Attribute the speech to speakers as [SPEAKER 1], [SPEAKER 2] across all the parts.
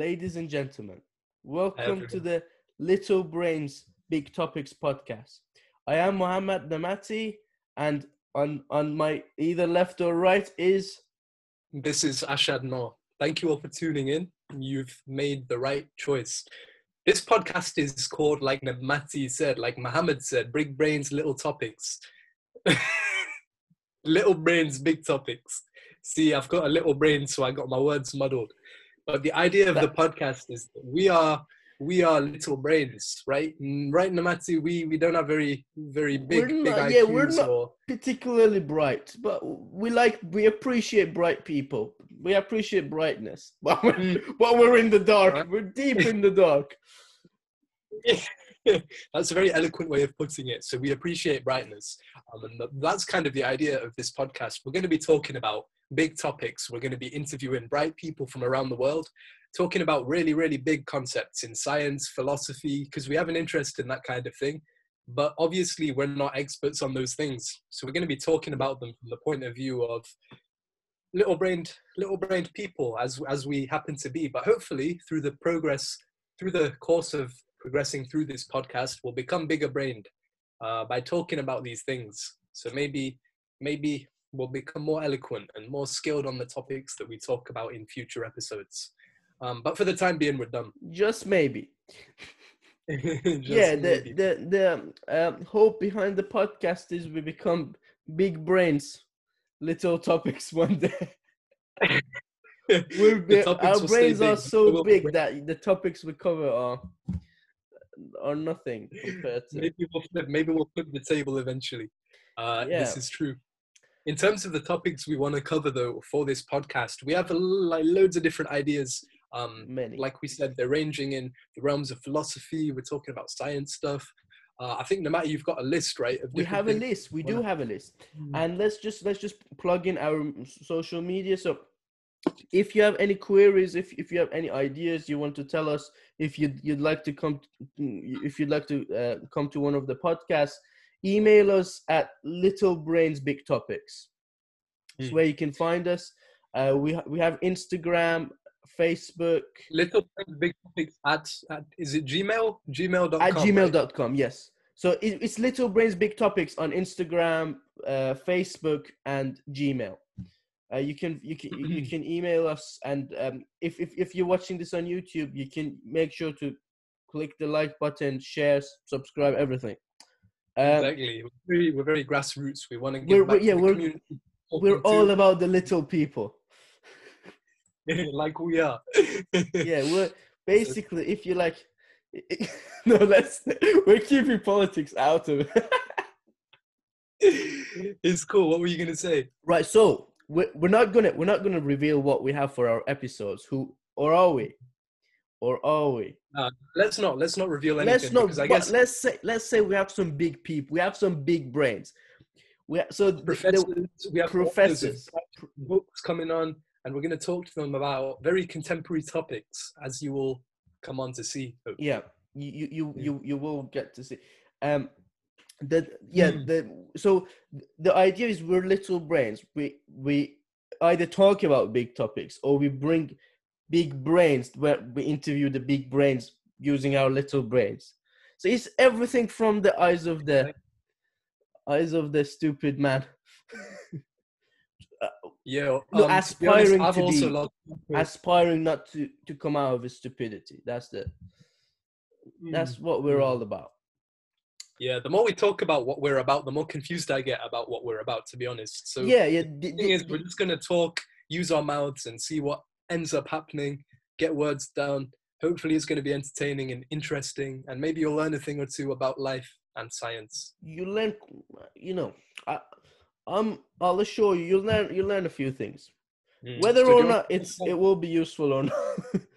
[SPEAKER 1] ladies and gentlemen, welcome to the Little Brains Big Topics podcast. I am Mohammed Namati, and on on my either left or right is
[SPEAKER 2] This is Ashad Noor. Thank you all for tuning in. You've made the right choice. This podcast is called, like Namati said, like Mohammed said, Big Brains, Little Topics. little Brains, Big Topics. See, I've got a little brain, so I got my words muddled. But the idea of the podcast is we are we are little brains, right? Right, Namati, we we don't have very very big
[SPEAKER 1] We're
[SPEAKER 2] big
[SPEAKER 1] not-
[SPEAKER 2] IQs
[SPEAKER 1] yeah, we're not-
[SPEAKER 2] or
[SPEAKER 1] particularly bright, but we like we appreciate bright people. We appreciate brightness, but we're,
[SPEAKER 2] Mm.
[SPEAKER 1] but we're in the dark. We're deep in the dark.
[SPEAKER 2] that's a very eloquent way of putting it. So we appreciate brightness, um, and that's kind of the idea of this podcast. We're going to be talking about big topics. We're going to be interviewing bright people from around the world, talking about really, really big concepts in science, philosophy, because we have an interest in that kind of thing. But obviously, we're not experts on those things. So we're going to be talking about them from the point of view of little brained, little brained people, as as we happen to be. But hopefully, through the progress, through the course of progressing through this podcast, we'll become bigger brained uh, by talking about these things. So maybe, maybe we'll become more eloquent and more skilled on the topics that we talk about in future episodes. Um, but for the time being, we're done.
[SPEAKER 1] Just maybe.
[SPEAKER 2] Just
[SPEAKER 1] yeah, the
[SPEAKER 2] maybe.
[SPEAKER 1] the the um, hope behind the podcast is we become big brains, little topics one day.
[SPEAKER 2] The
[SPEAKER 1] bi-
[SPEAKER 2] topics
[SPEAKER 1] our brains are so
[SPEAKER 2] we'll-
[SPEAKER 1] big that the topics we cover are are nothing compared to.
[SPEAKER 2] maybe we'll flip, maybe we'll flip the table eventually. Uh, This is true. In terms of the topics we want to cover, though, for this podcast, we have like loads of different ideas. Um,
[SPEAKER 1] Many.
[SPEAKER 2] like we said, they're ranging in the realms of philosophy. We're talking about science stuff. Uh, I think no matter you've got a list, right?
[SPEAKER 1] We have a list. We do have a list.
[SPEAKER 2] Mm.
[SPEAKER 1] and let's just let's just plug in our social media so if you have any queries if, if you have any ideas you want to tell us if you'd, you'd like to come if you'd like to uh, come to one of the podcasts email us at little brains big topics it's
[SPEAKER 2] Mm.
[SPEAKER 1] where you can find us uh, we, we have instagram facebook
[SPEAKER 2] Little Brains big topics at, at is it Gmail? Gmail.com.
[SPEAKER 1] at
[SPEAKER 2] right?
[SPEAKER 1] gmail.com yes so it, it's little brains big topics on instagram uh, facebook and gmail uh, you can you can you can email us and um, if, if if you're watching this on youtube you can make sure to click the like button share subscribe everything uh,
[SPEAKER 2] Exactly. We're very, we're very grassroots. We want to give
[SPEAKER 1] we're- yeah,
[SPEAKER 2] to
[SPEAKER 1] we're-
[SPEAKER 2] community.
[SPEAKER 1] we're all
[SPEAKER 2] to-
[SPEAKER 1] about the little people
[SPEAKER 2] like we are.
[SPEAKER 1] yeah we're basically if you like no let's we're keeping politics out of it
[SPEAKER 2] it's cool. What were you gonna say?
[SPEAKER 1] Right, so we're, we're not gonna we're not gonna reveal what we have for our episodes. Who or are we? Or are we?
[SPEAKER 2] Let's not. Let's not reveal anything
[SPEAKER 1] Let's not.
[SPEAKER 2] because I guess
[SPEAKER 1] let's say let's say we have some big people. We have some big brains. We ha- so the- the-
[SPEAKER 2] professors. we have
[SPEAKER 1] professors.
[SPEAKER 2] professors books coming on, and we're gonna talk to them about very contemporary topics, as you will come on to see. hopefully.
[SPEAKER 1] yeah, you you you you, you will get to see. Um, the yeah
[SPEAKER 2] Hmm.
[SPEAKER 1] the so the idea is we're little brains. We we either talk about big topics or we bring big brains where we interview the big brains using our little brains. So it's everything from the eyes of the eyes of the stupid man,
[SPEAKER 2] Yeah.
[SPEAKER 1] No,
[SPEAKER 2] um, to honest,
[SPEAKER 1] aspiring
[SPEAKER 2] I've
[SPEAKER 1] to
[SPEAKER 2] also
[SPEAKER 1] be- aspiring not to to come out of his stupidity. That's the that's what we're
[SPEAKER 2] Mm.
[SPEAKER 1] all about.
[SPEAKER 2] Yeah. The more we talk about what we're about, the more confused I get about what we're about. To be honest. So
[SPEAKER 1] yeah, yeah.
[SPEAKER 2] the thing is, we're just gonna talk, use our mouths, and see what ends up happening. Get words down. Hopefully, it's gonna be entertaining and interesting, and maybe you'll learn a thing or two about life and science.
[SPEAKER 1] you learn you know I, i'm i'll assure you you'll learn you'll learn a few things hmm. whether
[SPEAKER 2] So
[SPEAKER 1] or not it's it will be useful or not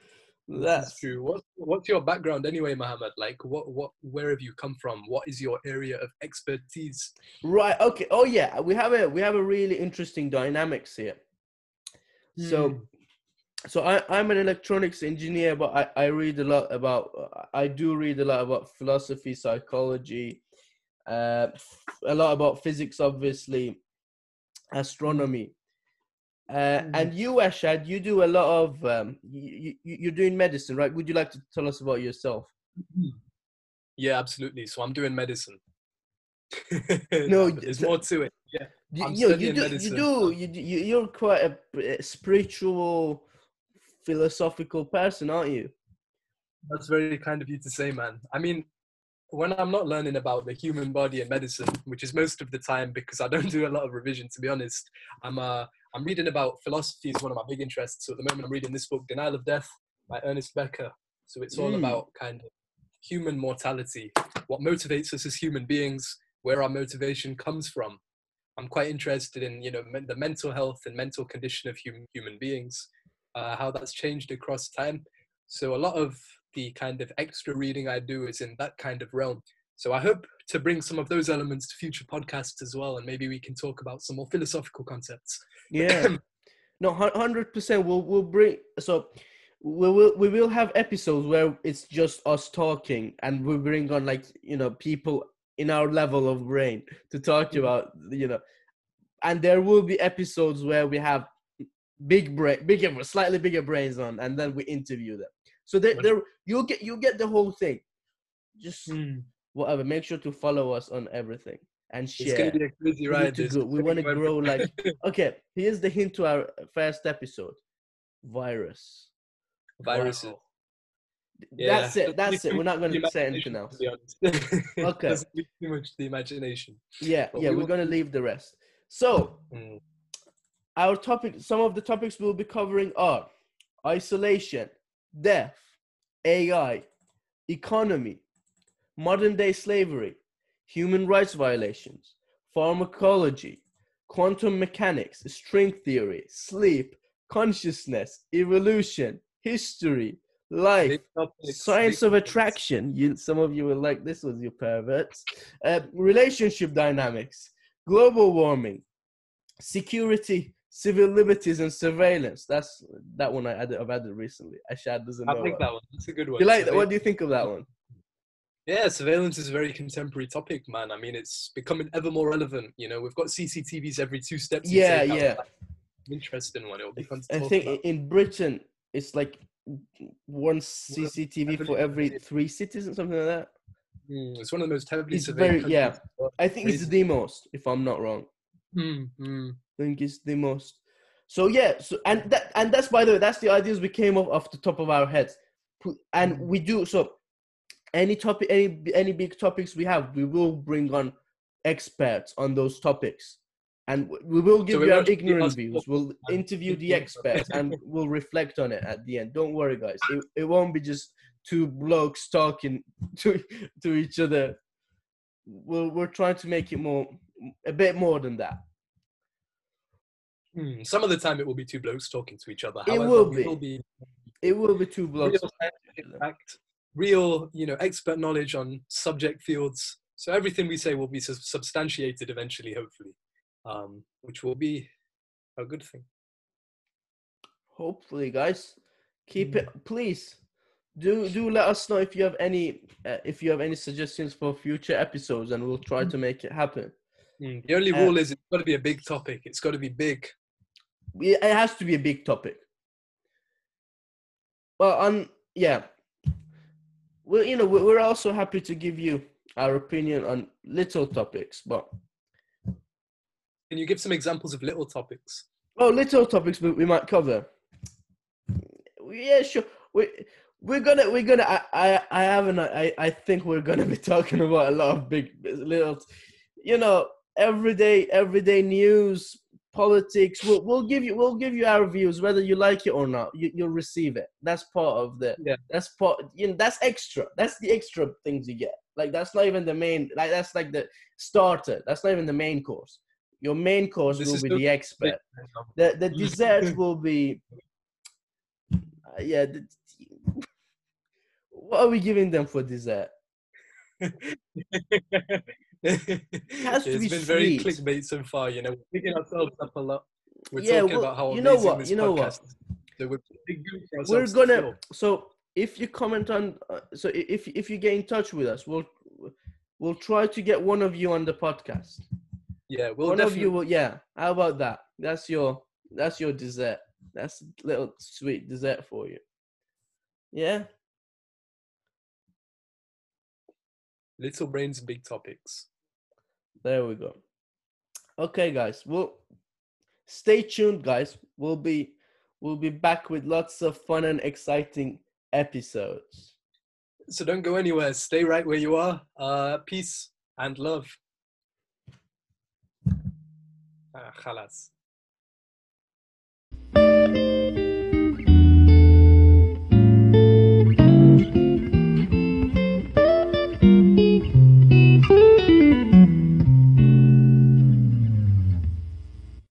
[SPEAKER 2] That's true. What, what's your background anyway, Mohammed? Like, what, what, where have you come from? What is your area of expertise?
[SPEAKER 1] right okay oh yeah we have a we have a really interesting dynamics here so
[SPEAKER 2] Hmm.
[SPEAKER 1] so I, i'm an electronics engineer but I, I read a lot about i do read a lot about philosophy psychology uh, a lot about physics obviously astronomy Uh,
[SPEAKER 2] Mhm.
[SPEAKER 1] And you, Ashad, you do a lot of um, you, you, you're doing medicine, right? Would you like to tell us about yourself?
[SPEAKER 2] Yeah, absolutely. So I'm doing medicine.
[SPEAKER 1] No,
[SPEAKER 2] there's more to it. Yeah.
[SPEAKER 1] You,
[SPEAKER 2] I'm
[SPEAKER 1] you, know, you do,
[SPEAKER 2] medicine.
[SPEAKER 1] you do, you you're quite a spiritual, philosophical person, aren't you?
[SPEAKER 2] That's very kind of you to say, man. I mean, when I'm not learning about the human body and medicine, which is most of the time because I don't do a lot of revision, to be honest, I'm uh, I'm reading about philosophy is one of my big interests. So at the moment, I'm reading this book, Denial of Death, by Ernest Becker. So it's all
[SPEAKER 1] Mm.
[SPEAKER 2] about kind of human mortality, what motivates us as human beings, where our motivation comes from. I'm quite interested in you know the mental health and mental condition of human human beings, uh, how that's changed across time. So a lot of the kind of extra reading I do is in that kind of realm. So I hope to bring some of those elements to future podcasts as well, and maybe we can talk about some more philosophical concepts.
[SPEAKER 1] Yeah. no, hundred percent. We'll we'll bring so we will we will have episodes where it's just us talking, and we bring on like you know people in our level of brain to talk
[SPEAKER 2] Mhm.
[SPEAKER 1] about you know, and there will be episodes where we have big brain, bigger, slightly bigger brains on, and then we interview them. So there, there you'll get you get the whole thing. Just whatever. Make sure to follow us on everything and share.
[SPEAKER 2] It's going to be a crazy
[SPEAKER 1] We
[SPEAKER 2] ride.
[SPEAKER 1] to go- we wanna grow
[SPEAKER 2] Like,
[SPEAKER 1] Okay, here's the hint to our first episode. Virus.
[SPEAKER 2] viruses.
[SPEAKER 1] Wow.
[SPEAKER 2] Yeah,
[SPEAKER 1] That's it. That's it. We're not going
[SPEAKER 2] to
[SPEAKER 1] to say anything else.
[SPEAKER 2] to.
[SPEAKER 1] Okay.
[SPEAKER 2] Doesn't too much the imagination.
[SPEAKER 1] Yeah,
[SPEAKER 2] But
[SPEAKER 1] yeah.
[SPEAKER 2] we
[SPEAKER 1] We're going to leave the rest. So,
[SPEAKER 2] Mm.
[SPEAKER 1] our topic, some of the topics we'll be covering are isolation, death, AI, economy, modern day slavery, human rights violations, pharmacology, quantum mechanics, string theory, sleep, consciousness, evolution, history, life,
[SPEAKER 2] topics,
[SPEAKER 1] science of attraction. You, some of you will like this was you perverts. Uh, relationship dynamics, global warming, security, civil liberties, and surveillance. That's that one I added. I've added recently. Ashad doesn't
[SPEAKER 2] I
[SPEAKER 1] know.
[SPEAKER 2] like that one. That's a good one.
[SPEAKER 1] You like that? What do you think of that one?
[SPEAKER 2] Yeah, surveillance is a very contemporary topic, man. I mean, it's becoming ever more relevant. You know, we've got CCTVs every two steps.
[SPEAKER 1] Yeah, yeah.
[SPEAKER 2] Interesting one. It'll be fun to
[SPEAKER 1] I think
[SPEAKER 2] about.
[SPEAKER 1] in Britain it's like one CCTV for every three cities or something like that.
[SPEAKER 2] Mm, it's one of the most heavily
[SPEAKER 1] It's very- yeah.
[SPEAKER 2] countries. in the world.
[SPEAKER 1] I think it's the most, if I'm not wrong.
[SPEAKER 2] Mm, mm.
[SPEAKER 1] I think it's the most. So yeah, so and that and that's by the way, that's the ideas we came up off the top of our heads, and
[SPEAKER 2] Mhm.
[SPEAKER 1] we do so. Any topic, any any big topics we have, we will bring on experts on those topics, and we will give
[SPEAKER 2] it
[SPEAKER 1] you our
[SPEAKER 2] won't just be
[SPEAKER 1] ignorant views. We'll interview the
[SPEAKER 2] thinking about it.
[SPEAKER 1] experts and we'll reflect on it at the end. Don't worry, guys. It, it won't be just two blokes talking to to each other. We're we're trying to make it more, a bit more than that.
[SPEAKER 2] Mm, Some of the time, it will be two blokes talking to each other.
[SPEAKER 1] It will be.
[SPEAKER 2] will be
[SPEAKER 1] It will be two blokes.
[SPEAKER 2] fact, real, you know, expert knowledge on subject fields. So everything we say will be substantiated eventually, hopefully, um, which will be a good thing.
[SPEAKER 1] Hopefully, guys, keep
[SPEAKER 2] Mm.
[SPEAKER 1] it. Please do do let us know if you have any uh, if you have any suggestions for future episodes, and we'll try to make it happen.
[SPEAKER 2] Mm, The only
[SPEAKER 1] Uh,
[SPEAKER 2] rule is it's got to be a big topic. It's got to be big.
[SPEAKER 1] It has to be a big topic. Well, on yeah, well, you know, we- we're also happy to give you our opinion on little topics, but
[SPEAKER 2] Can you give some examples of little topics?
[SPEAKER 1] oh, little topics we, we might cover. Yeah, sure. We we're gonna we're gonna I I, I haven't I I think we're gonna be talking about a lot of big little, you know, everyday everyday news, politics. We'll we'll give you we'll give you our views whether you like it or not. You you'll receive it. That's part of the
[SPEAKER 2] Yeah.
[SPEAKER 1] That's part. You know, that's extra. That's the extra things you get. Like that's not even the main. Like that's like the starter. That's not even the main course. Your main course
[SPEAKER 2] This
[SPEAKER 1] will be the expert. The the dessert will be. Uh, yeah. The, what are we giving them for dessert? has to be
[SPEAKER 2] been very clickbait so far. You know, we're picking ourselves up a lot. We're
[SPEAKER 1] Yeah,
[SPEAKER 2] talking
[SPEAKER 1] well,
[SPEAKER 2] about how
[SPEAKER 1] you know
[SPEAKER 2] amazing
[SPEAKER 1] what,
[SPEAKER 2] this
[SPEAKER 1] you know what?
[SPEAKER 2] podcast is. So we're putting for
[SPEAKER 1] We're
[SPEAKER 2] ourselves to
[SPEAKER 1] gonna.
[SPEAKER 2] fill.
[SPEAKER 1] So if you comment on, uh, so if if you get in touch with us, we'll we'll try to get one of you on the podcast.
[SPEAKER 2] Yeah, we'll
[SPEAKER 1] one
[SPEAKER 2] definitely.
[SPEAKER 1] of you will. Yeah. How about that? That's your that's your dessert. That's a little sweet dessert for you. Yeah.
[SPEAKER 2] Little brains, big topics.
[SPEAKER 1] There we go. Okay, guys. Well, stay tuned, guys. We'll be we'll be back with lots of fun and exciting episodes.
[SPEAKER 2] So don't go anywhere. Stay right where you are. Uh, peace and love. Ah,